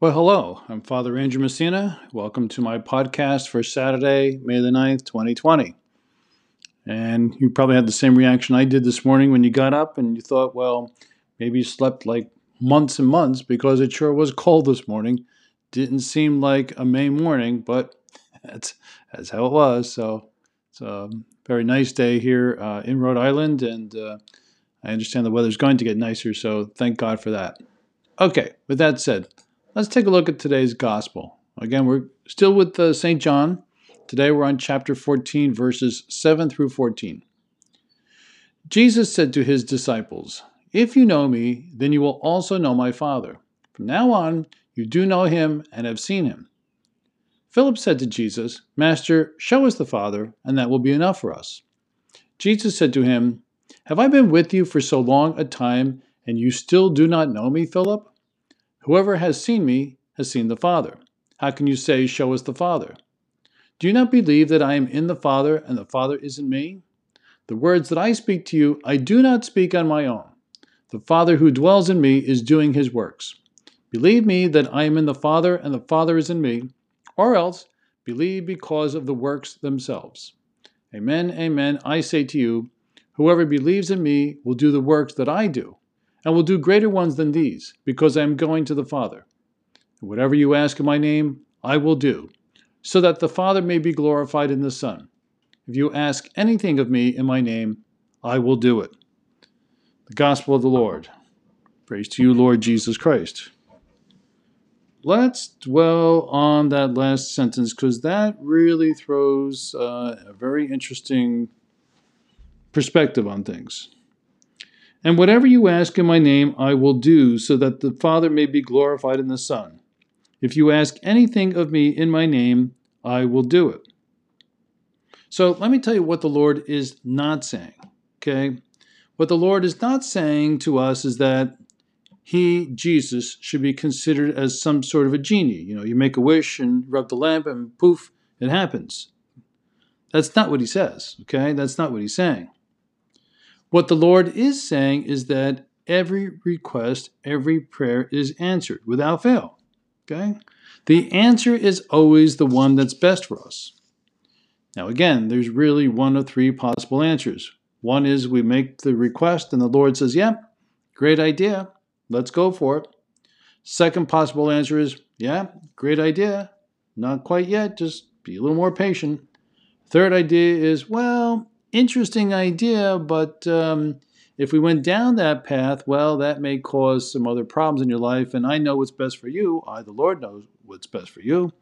Well, hello. I'm Father Andrew Messina. Welcome to my podcast for Saturday, May the 9th, 2020. And you probably had the same reaction I did this morning when you got up and you thought, well, maybe you slept like months and months because it sure was cold this morning. Didn't seem like a May morning, but that's, that's how it was. So it's a very nice day here uh, in Rhode Island, and uh, I understand the weather's going to get nicer, so thank God for that. Okay, with that said, Let's take a look at today's gospel. Again, we're still with uh, St. John. Today we're on chapter 14, verses 7 through 14. Jesus said to his disciples, If you know me, then you will also know my Father. From now on, you do know him and have seen him. Philip said to Jesus, Master, show us the Father, and that will be enough for us. Jesus said to him, Have I been with you for so long a time, and you still do not know me, Philip? Whoever has seen me has seen the Father. How can you say, Show us the Father? Do you not believe that I am in the Father and the Father is in me? The words that I speak to you, I do not speak on my own. The Father who dwells in me is doing his works. Believe me that I am in the Father and the Father is in me, or else believe because of the works themselves. Amen, amen. I say to you, whoever believes in me will do the works that I do and will do greater ones than these, because I am going to the Father. And whatever you ask in my name, I will do, so that the Father may be glorified in the Son. If you ask anything of me in my name, I will do it. The Gospel of the Lord. Praise to you, Lord Jesus Christ. Let's dwell on that last sentence because that really throws uh, a very interesting perspective on things. And whatever you ask in my name, I will do, so that the Father may be glorified in the Son. If you ask anything of me in my name, I will do it. So let me tell you what the Lord is not saying. Okay? What the Lord is not saying to us is that he, Jesus, should be considered as some sort of a genie. You know, you make a wish and rub the lamp and poof, it happens. That's not what he says. Okay? That's not what he's saying. What the Lord is saying is that every request, every prayer is answered without fail. Okay? The answer is always the one that's best for us. Now, again, there's really one of three possible answers. One is we make the request and the Lord says, Yeah, great idea. Let's go for it. Second possible answer is, Yeah, great idea. Not quite yet. Just be a little more patient. Third idea is, Well, interesting idea, but um, if we went down that path, well, that may cause some other problems in your life. And I know what's best for you. I, the Lord, knows what's best for you.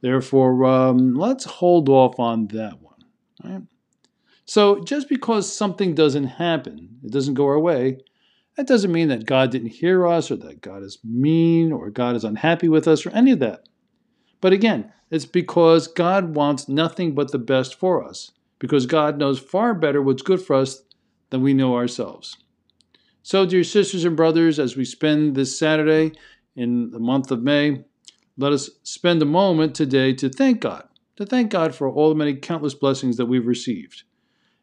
Therefore, um, let's hold off on that one. Right? So, just because something doesn't happen, it doesn't go our way, that doesn't mean that God didn't hear us or that God is mean or God is unhappy with us or any of that. But again, it's because God wants nothing but the best for us because God knows far better what's good for us than we know ourselves. So, dear sisters and brothers, as we spend this Saturday in the month of May, let us spend a moment today to thank God, to thank God for all the many countless blessings that we've received.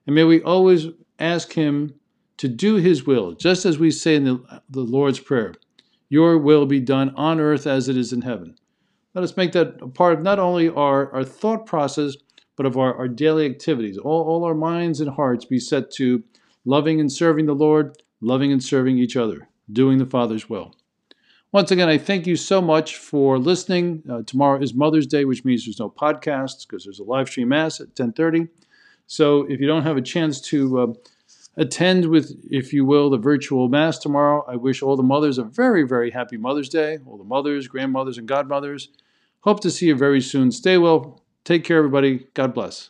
And may we always ask Him to do His will, just as we say in the, the Lord's Prayer Your will be done on earth as it is in heaven. Let us make that a part of not only our, our thought process, but of our, our daily activities. All, all our minds and hearts be set to loving and serving the Lord, loving and serving each other, doing the Father's will. Once again, I thank you so much for listening. Uh, tomorrow is Mother's Day, which means there's no podcasts because there's a live stream mass at 10:30. So if you don't have a chance to uh, attend with, if you will, the virtual mass tomorrow, I wish all the mothers a very, very happy Mother's Day. All the mothers, grandmothers, and godmothers. Hope to see you very soon. Stay well, Take care, everybody. God bless.